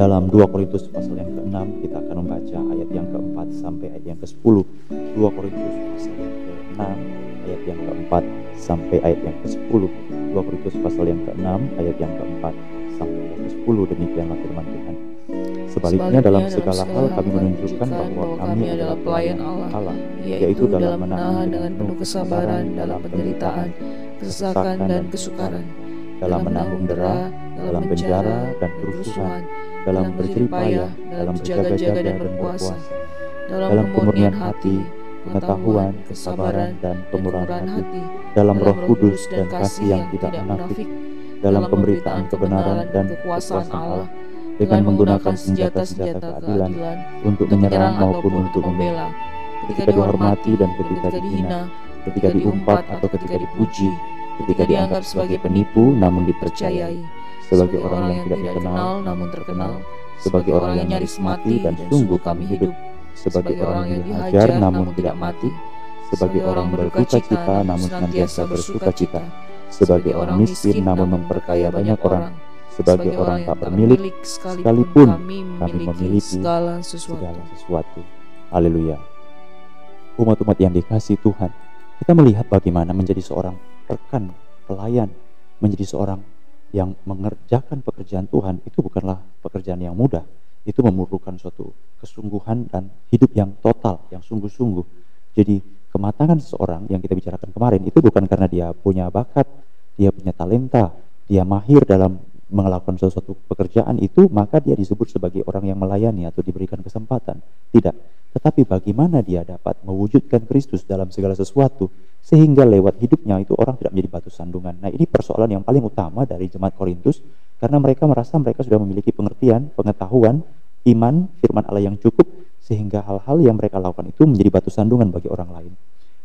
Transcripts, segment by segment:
Allah. Dalam 2 Korintus pasal yang ke-6 kita akan membaca ayat yang keempat sampai ayat yang ke-10. 2 Korintus pasal yang ke-6 ayat yang keempat sampai ayat yang ke-10. 2 Korintus pasal yang ke-6 ayat yang keempat sampai ayat ke-10 demikianlah firman Tuhan. Sebaliknya dalam segala hal kami menunjukkan bahwa kami adalah pelayan Allah, yaitu dalam menahan dengan penuh kesabaran dalam penderitaan, kesesakan dan kesukaran, dalam menanggung dera, dalam penjara dan kerusuhan, dalam berjeripayah, dalam berjaga-jaga dan berpuasa, dalam kemurnian hati, pengetahuan, kesabaran, dan kemurahan hati, dalam roh kudus dan kasih yang tidak munafik, dalam pemberitaan kebenaran dan kekuasaan Allah, dengan menggunakan senjata-senjata keadilan untuk menyerang maupun untuk membela, ketika dihormati dan ketika dihina, ketika diumpat atau ketika dipuji, ketika dianggap sebagai penipu namun dipercayai, sebagai orang yang tidak dikenal namun terkenal, sebagai orang yang nyaris mati dan sungguh kami hidup, sebagai orang yang dihajar namun tidak mati, sebagai orang berduka cita namun senantiasa bersuka cita, sebagai orang miskin namun memperkaya banyak orang, sebagai orang tak bermilik sekalipun kami memiliki segala sesuatu. Haleluya. Umat-umat yang dikasih Tuhan, kita melihat bagaimana menjadi seorang rekan, pelayan, menjadi seorang yang mengerjakan pekerjaan Tuhan itu bukanlah pekerjaan yang mudah. Itu memerlukan suatu kesungguhan dan hidup yang total, yang sungguh-sungguh. Jadi kematangan seseorang yang kita bicarakan kemarin itu bukan karena dia punya bakat, dia punya talenta, dia mahir dalam melakukan sesuatu pekerjaan itu maka dia disebut sebagai orang yang melayani atau diberikan kesempatan. Tidak. Tetapi bagaimana dia dapat mewujudkan Kristus dalam segala sesuatu sehingga lewat hidupnya itu orang tidak menjadi batu sandungan. Nah, ini persoalan yang paling utama dari jemaat Korintus karena mereka merasa mereka sudah memiliki pengertian, pengetahuan, iman, firman Allah yang cukup sehingga hal-hal yang mereka lakukan itu menjadi batu sandungan bagi orang lain.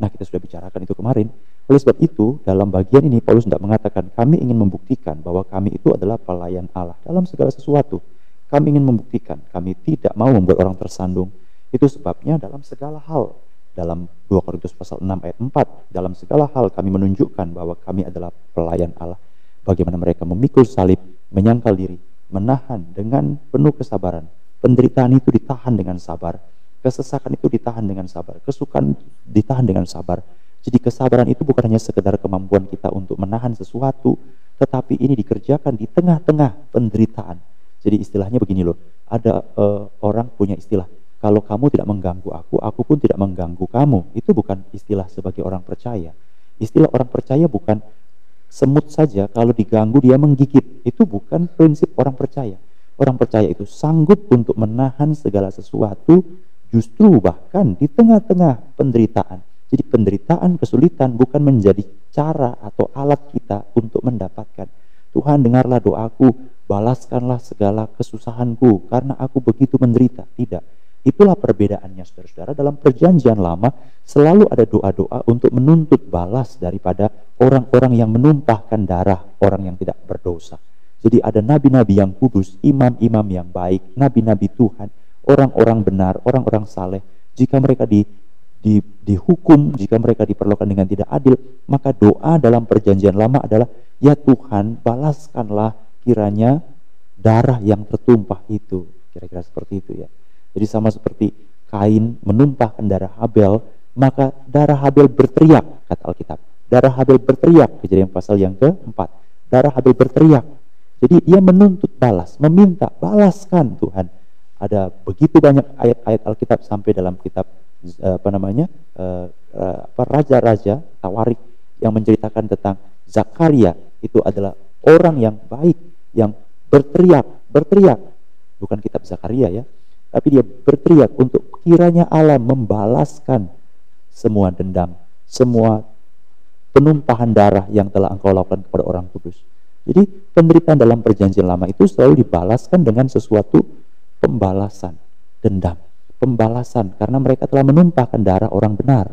Nah, kita sudah bicarakan itu kemarin. Oleh sebab itu, dalam bagian ini Paulus tidak mengatakan kami ingin membuktikan bahwa kami itu adalah pelayan Allah dalam segala sesuatu. Kami ingin membuktikan kami tidak mau membuat orang tersandung. Itu sebabnya dalam segala hal dalam 2 Korintus pasal 6 ayat 4 dalam segala hal kami menunjukkan bahwa kami adalah pelayan Allah. Bagaimana mereka memikul salib, menyangkal diri, menahan dengan penuh kesabaran. Penderitaan itu ditahan dengan sabar Kesesakan itu ditahan dengan sabar, kesukaan ditahan dengan sabar. Jadi kesabaran itu bukan hanya sekedar kemampuan kita untuk menahan sesuatu, tetapi ini dikerjakan di tengah-tengah penderitaan. Jadi istilahnya begini loh, ada uh, orang punya istilah, kalau kamu tidak mengganggu aku, aku pun tidak mengganggu kamu. Itu bukan istilah sebagai orang percaya. Istilah orang percaya bukan semut saja kalau diganggu dia menggigit. Itu bukan prinsip orang percaya. Orang percaya itu sanggup untuk menahan segala sesuatu Justru bahkan di tengah-tengah penderitaan. Jadi penderitaan, kesulitan bukan menjadi cara atau alat kita untuk mendapatkan. Tuhan dengarlah doaku, balaskanlah segala kesusahanku karena aku begitu menderita. Tidak. Itulah perbedaannya saudara-saudara. Dalam perjanjian lama selalu ada doa-doa untuk menuntut balas daripada orang-orang yang menumpahkan darah orang yang tidak berdosa. Jadi ada nabi-nabi yang kudus, imam-imam yang baik, nabi-nabi Tuhan orang-orang benar, orang-orang saleh, jika mereka di, di, dihukum, jika mereka diperlakukan dengan tidak adil, maka doa dalam perjanjian lama adalah, ya Tuhan, balaskanlah kiranya darah yang tertumpah itu. Kira-kira seperti itu ya. Jadi sama seperti Kain menumpahkan darah Habel, maka darah Habel berteriak, kata Alkitab. Darah Habel berteriak, kejadian pasal yang keempat. Darah Habel berteriak. Jadi dia menuntut balas, meminta, balaskan Tuhan ada begitu banyak ayat-ayat Alkitab sampai dalam kitab eh, apa namanya eh, raja-raja Tawarik yang menceritakan tentang Zakaria itu adalah orang yang baik yang berteriak berteriak. Bukan kitab Zakaria ya tapi dia berteriak untuk kiranya Allah membalaskan semua dendam semua penumpahan darah yang telah engkau lakukan kepada orang kudus. Jadi penderitaan dalam perjanjian lama itu selalu dibalaskan dengan sesuatu pembalasan dendam, pembalasan karena mereka telah menumpahkan darah orang benar.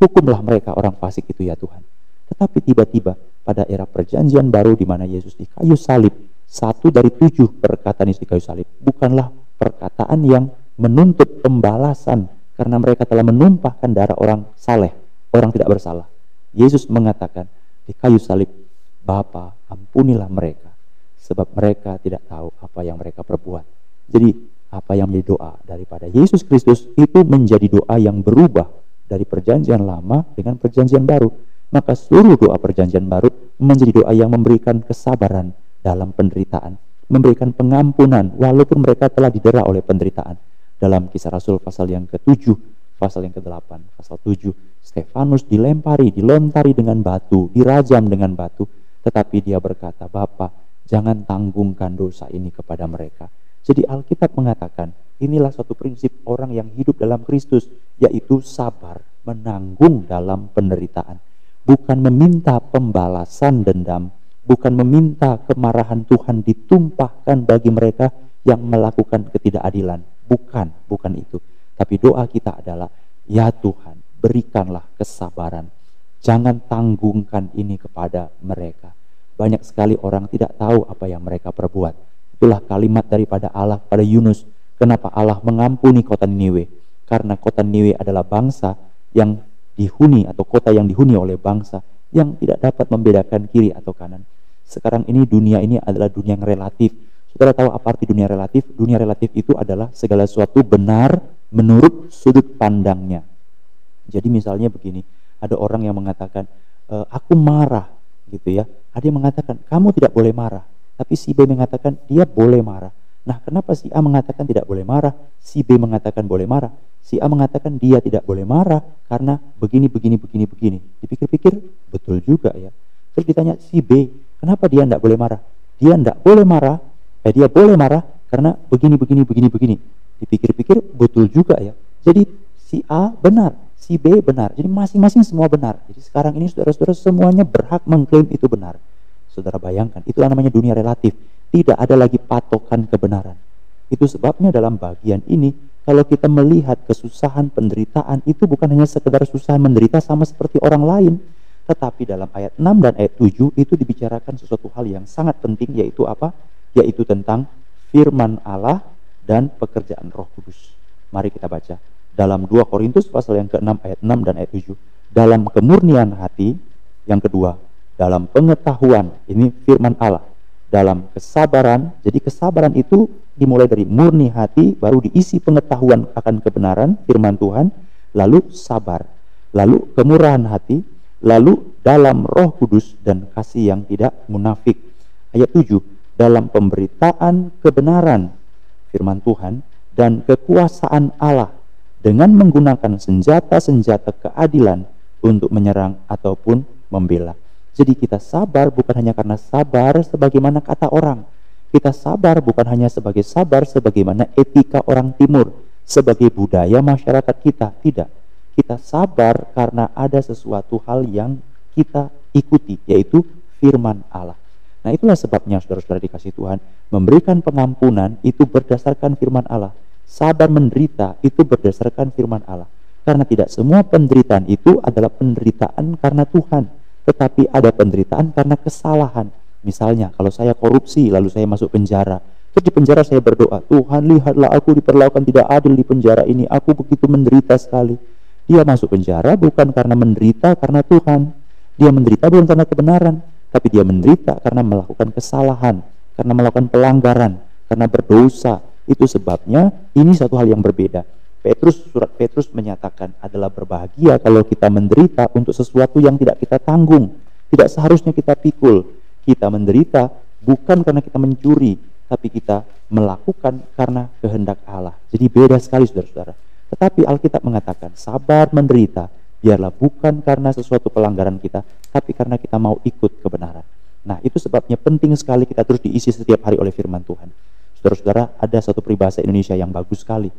Hukumlah mereka orang fasik itu ya Tuhan. Tetapi tiba-tiba pada era perjanjian baru di mana Yesus di kayu salib, satu dari tujuh perkataan Yesus di kayu salib bukanlah perkataan yang menuntut pembalasan karena mereka telah menumpahkan darah orang saleh, orang tidak bersalah. Yesus mengatakan di kayu salib, Bapa ampunilah mereka sebab mereka tidak tahu apa yang mereka perbuat. Jadi, apa yang menjadi doa daripada Yesus Kristus itu menjadi doa yang berubah dari perjanjian lama dengan perjanjian baru. Maka seluruh doa perjanjian baru menjadi doa yang memberikan kesabaran dalam penderitaan, memberikan pengampunan walaupun mereka telah didera oleh penderitaan. Dalam kisah Rasul pasal yang ke-7, pasal yang ke-8, pasal 7, Stefanus dilempari, dilontari dengan batu, dirajam dengan batu, tetapi dia berkata, Bapak, jangan tanggungkan dosa ini kepada mereka. Jadi Alkitab mengatakan, inilah suatu prinsip orang yang hidup dalam Kristus, yaitu sabar, menanggung dalam penderitaan. Bukan meminta pembalasan dendam, bukan meminta kemarahan Tuhan ditumpahkan bagi mereka yang melakukan ketidakadilan. Bukan, bukan itu. Tapi doa kita adalah, ya Tuhan, berikanlah kesabaran. Jangan tanggungkan ini kepada mereka. Banyak sekali orang tidak tahu apa yang mereka perbuat. Itulah kalimat daripada Allah pada Yunus. Kenapa Allah mengampuni kota Niniwe? Karena kota Niniwe adalah bangsa yang dihuni atau kota yang dihuni oleh bangsa yang tidak dapat membedakan kiri atau kanan. Sekarang ini dunia ini adalah dunia yang relatif. Saudara tahu apa arti dunia relatif? Dunia relatif itu adalah segala sesuatu benar menurut sudut pandangnya. Jadi misalnya begini, ada orang yang mengatakan, e, aku marah gitu ya. Ada yang mengatakan, kamu tidak boleh marah. Tapi si B mengatakan, dia boleh marah. Nah, kenapa si A mengatakan tidak boleh marah, si B mengatakan boleh marah, si A mengatakan dia tidak boleh marah karena begini, begini, begini, begini. Dipikir-pikir, betul juga ya. Terus ditanya si B, kenapa dia tidak boleh marah? Dia tidak boleh marah, eh dia boleh marah karena begini, begini, begini, begini. Dipikir-pikir, betul juga ya. Jadi si A benar, si B benar. Jadi masing-masing semua benar. Jadi sekarang ini saudara-saudara semuanya berhak mengklaim itu benar. Saudara bayangkan, itulah namanya dunia relatif tidak ada lagi patokan kebenaran. Itu sebabnya dalam bagian ini, kalau kita melihat kesusahan penderitaan itu bukan hanya sekedar susah menderita sama seperti orang lain, tetapi dalam ayat 6 dan ayat 7 itu dibicarakan sesuatu hal yang sangat penting yaitu apa? Yaitu tentang firman Allah dan pekerjaan Roh Kudus. Mari kita baca dalam 2 Korintus pasal yang ke-6 ayat 6 dan ayat 7. Dalam kemurnian hati, yang kedua, dalam pengetahuan, ini firman Allah dalam kesabaran. Jadi kesabaran itu dimulai dari murni hati, baru diisi pengetahuan akan kebenaran firman Tuhan, lalu sabar, lalu kemurahan hati, lalu dalam roh kudus dan kasih yang tidak munafik. Ayat 7, dalam pemberitaan kebenaran firman Tuhan dan kekuasaan Allah dengan menggunakan senjata-senjata keadilan untuk menyerang ataupun membela. Jadi kita sabar bukan hanya karena sabar sebagaimana kata orang. Kita sabar bukan hanya sebagai sabar sebagaimana etika orang timur, sebagai budaya masyarakat kita. Tidak. Kita sabar karena ada sesuatu hal yang kita ikuti, yaitu firman Allah. Nah itulah sebabnya saudara-saudara dikasih Tuhan, memberikan pengampunan itu berdasarkan firman Allah. Sabar menderita itu berdasarkan firman Allah. Karena tidak semua penderitaan itu adalah penderitaan karena Tuhan tetapi ada penderitaan karena kesalahan. Misalnya, kalau saya korupsi lalu saya masuk penjara, terus di penjara saya berdoa, Tuhan lihatlah aku diperlakukan tidak adil di penjara ini, aku begitu menderita sekali. Dia masuk penjara bukan karena menderita karena Tuhan. Dia menderita bukan karena kebenaran, tapi dia menderita karena melakukan kesalahan, karena melakukan pelanggaran, karena berdosa. Itu sebabnya ini satu hal yang berbeda. Petrus surat Petrus menyatakan adalah berbahagia kalau kita menderita untuk sesuatu yang tidak kita tanggung, tidak seharusnya kita pikul. Kita menderita bukan karena kita mencuri, tapi kita melakukan karena kehendak Allah. Jadi beda sekali saudara-saudara. Tetapi Alkitab mengatakan sabar menderita biarlah bukan karena sesuatu pelanggaran kita, tapi karena kita mau ikut kebenaran. Nah, itu sebabnya penting sekali kita terus diisi setiap hari oleh firman Tuhan. Saudara-saudara, ada satu peribahasa Indonesia yang bagus sekali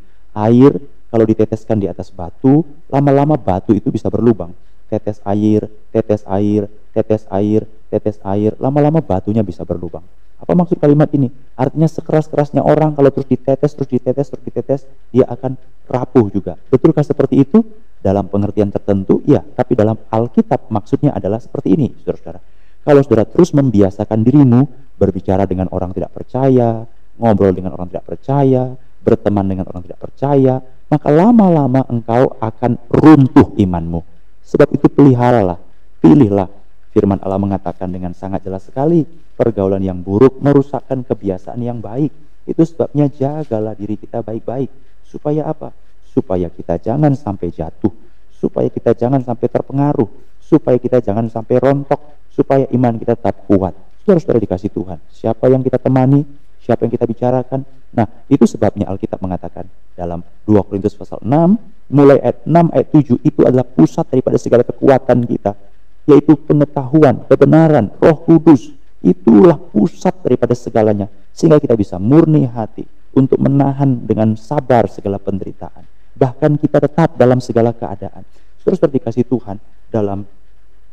air kalau diteteskan di atas batu, lama-lama batu itu bisa berlubang. Tetes air, tetes air, tetes air, tetes air, lama-lama batunya bisa berlubang. Apa maksud kalimat ini? Artinya sekeras-kerasnya orang kalau terus ditetes, terus ditetes, terus ditetes, dia akan rapuh juga. Betulkah seperti itu? Dalam pengertian tertentu, ya. Tapi dalam Alkitab maksudnya adalah seperti ini, saudara-saudara. Kalau saudara terus membiasakan dirimu berbicara dengan orang tidak percaya, ngobrol dengan orang tidak percaya, berteman dengan orang tidak percaya, maka lama-lama engkau akan runtuh imanmu. Sebab itu peliharalah, pilihlah Firman Allah mengatakan dengan sangat jelas sekali, pergaulan yang buruk merusakkan kebiasaan yang baik. Itu sebabnya jagalah diri kita baik-baik. Supaya apa? Supaya kita jangan sampai jatuh, supaya kita jangan sampai terpengaruh, supaya kita jangan sampai rontok, supaya iman kita tetap kuat. Saudara-saudara dikasih Tuhan, siapa yang kita temani, siapa yang kita bicarakan. Nah, itu sebabnya Alkitab mengatakan dalam 2 Korintus pasal 6, mulai ayat 6 ayat 7 itu adalah pusat daripada segala kekuatan kita, yaitu pengetahuan, kebenaran, Roh Kudus. Itulah pusat daripada segalanya sehingga kita bisa murni hati untuk menahan dengan sabar segala penderitaan. Bahkan kita tetap dalam segala keadaan. Terus dikasih Tuhan dalam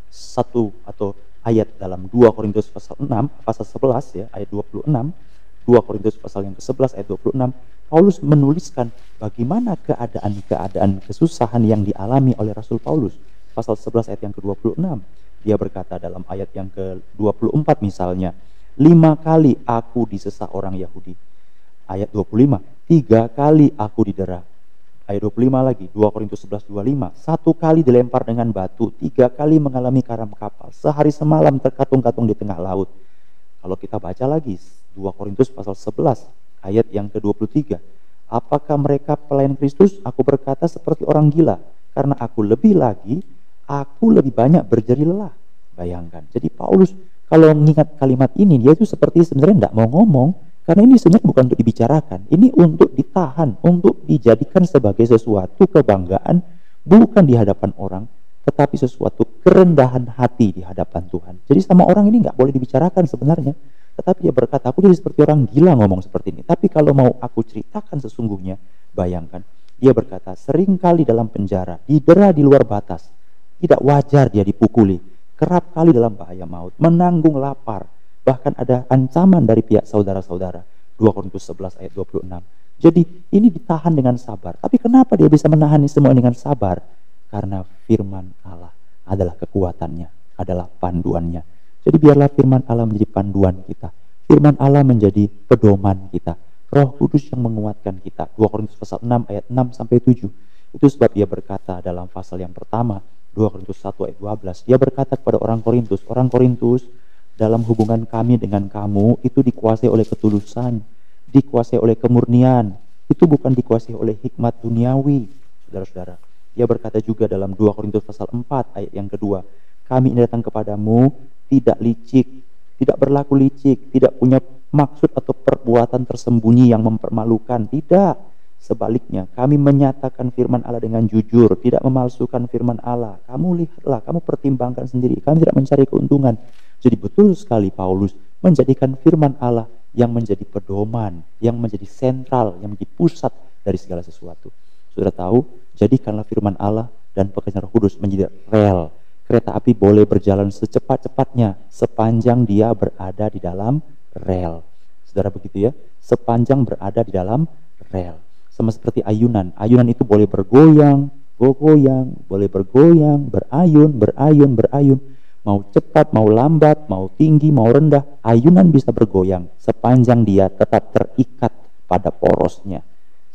satu atau ayat dalam 2 Korintus pasal 6 pasal 11 ya ayat 26 2 Korintus pasal yang ke-11 ayat 26 Paulus menuliskan bagaimana keadaan-keadaan kesusahan yang dialami oleh Rasul Paulus. Pasal 11 ayat yang ke-26 dia berkata dalam ayat yang ke-24 misalnya lima kali aku disesat orang Yahudi. Ayat 25 tiga kali aku didera. Ayat 25 lagi 2 Korintus 11 25 satu kali dilempar dengan batu tiga kali mengalami karam kapal sehari semalam terkatung-katung di tengah laut. Kalau kita baca lagi 2 Korintus pasal 11 ayat yang ke-23. Apakah mereka pelayan Kristus? Aku berkata seperti orang gila. Karena aku lebih lagi, aku lebih banyak berjeri lelah. Bayangkan. Jadi Paulus kalau mengingat kalimat ini, dia itu seperti sebenarnya tidak mau ngomong. Karena ini sebenarnya bukan untuk dibicarakan. Ini untuk ditahan, untuk dijadikan sebagai sesuatu kebanggaan, bukan di hadapan orang, tetapi sesuatu kerendahan hati di hadapan Tuhan. Jadi sama orang ini nggak boleh dibicarakan sebenarnya. Tetapi dia berkata, aku jadi seperti orang gila ngomong seperti ini. Tapi kalau mau aku ceritakan sesungguhnya, bayangkan. Dia berkata, sering kali dalam penjara, didera di luar batas. Tidak wajar dia dipukuli. Kerap kali dalam bahaya maut, menanggung lapar. Bahkan ada ancaman dari pihak saudara-saudara. 2 Korintus 11 ayat 26. Jadi ini ditahan dengan sabar. Tapi kenapa dia bisa menahan ini semua dengan sabar? Karena firman Allah adalah kekuatannya, adalah panduannya jadi biarlah firman Allah menjadi panduan kita. Firman Allah menjadi pedoman kita. Roh Kudus yang menguatkan kita. 2 Korintus pasal 6 ayat 6 sampai 7. Itu sebab dia berkata dalam pasal yang pertama, 2 Korintus 1 ayat 12, dia berkata kepada orang Korintus, orang Korintus, dalam hubungan kami dengan kamu itu dikuasai oleh ketulusan, dikuasai oleh kemurnian, itu bukan dikuasai oleh hikmat duniawi, saudara-saudara. Dia berkata juga dalam 2 Korintus pasal 4 ayat yang kedua, kami ini datang kepadamu tidak licik, tidak berlaku licik, tidak punya maksud atau perbuatan tersembunyi yang mempermalukan. Tidak. Sebaliknya, kami menyatakan firman Allah dengan jujur, tidak memalsukan firman Allah. Kamu lihatlah, kamu pertimbangkan sendiri. Kami tidak mencari keuntungan. Jadi betul sekali Paulus menjadikan firman Allah yang menjadi pedoman, yang menjadi sentral, yang menjadi pusat dari segala sesuatu. Sudah tahu, jadikanlah firman Allah dan pekerjaan Kudus menjadi rel kereta api boleh berjalan secepat-cepatnya sepanjang dia berada di dalam rel. Saudara begitu ya, sepanjang berada di dalam rel. Sama seperti ayunan, ayunan itu boleh bergoyang, goyang, boleh bergoyang, berayun, berayun, berayun. Mau cepat, mau lambat, mau tinggi, mau rendah, ayunan bisa bergoyang sepanjang dia tetap terikat pada porosnya.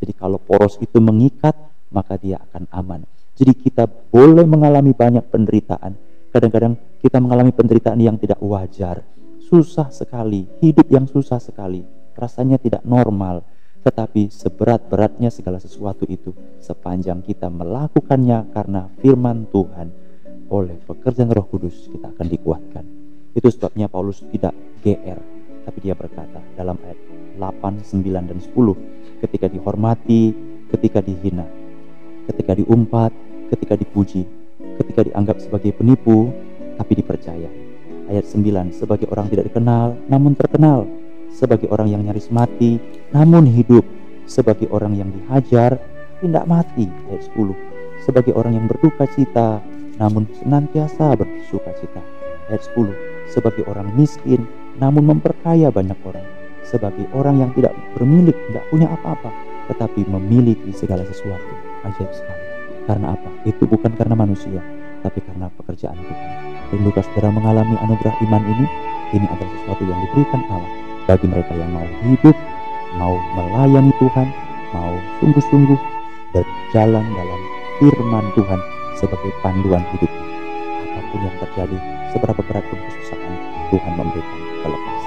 Jadi kalau poros itu mengikat, maka dia akan aman. Jadi kita boleh mengalami banyak penderitaan. Kadang-kadang kita mengalami penderitaan yang tidak wajar. Susah sekali, hidup yang susah sekali. Rasanya tidak normal. Tetapi seberat-beratnya segala sesuatu itu sepanjang kita melakukannya karena firman Tuhan oleh pekerjaan Roh Kudus kita akan dikuatkan. Itu sebabnya Paulus tidak GR, tapi dia berkata dalam ayat 8, 9 dan 10 ketika dihormati, ketika dihina, ketika diumpat, ketika dipuji, ketika dianggap sebagai penipu, tapi dipercaya. Ayat 9, sebagai orang tidak dikenal, namun terkenal. Sebagai orang yang nyaris mati, namun hidup. Sebagai orang yang dihajar, tidak mati. Ayat 10, sebagai orang yang berduka cita, namun senantiasa bersuka cita. Ayat 10, sebagai orang miskin, namun memperkaya banyak orang. Sebagai orang yang tidak bermilik, tidak punya apa-apa, tetapi memiliki segala sesuatu. Ajaib sekali. Karena apa? Itu bukan karena manusia, tapi karena pekerjaan Tuhan. Rindukan saudara mengalami anugerah iman ini? Ini adalah sesuatu yang diberikan Allah bagi mereka yang mau hidup, mau melayani Tuhan, mau sungguh-sungguh berjalan dalam firman Tuhan sebagai panduan hidup. Apa pun yang terjadi, seberapa berat pun kesusahan, Tuhan memberikan kelepasan.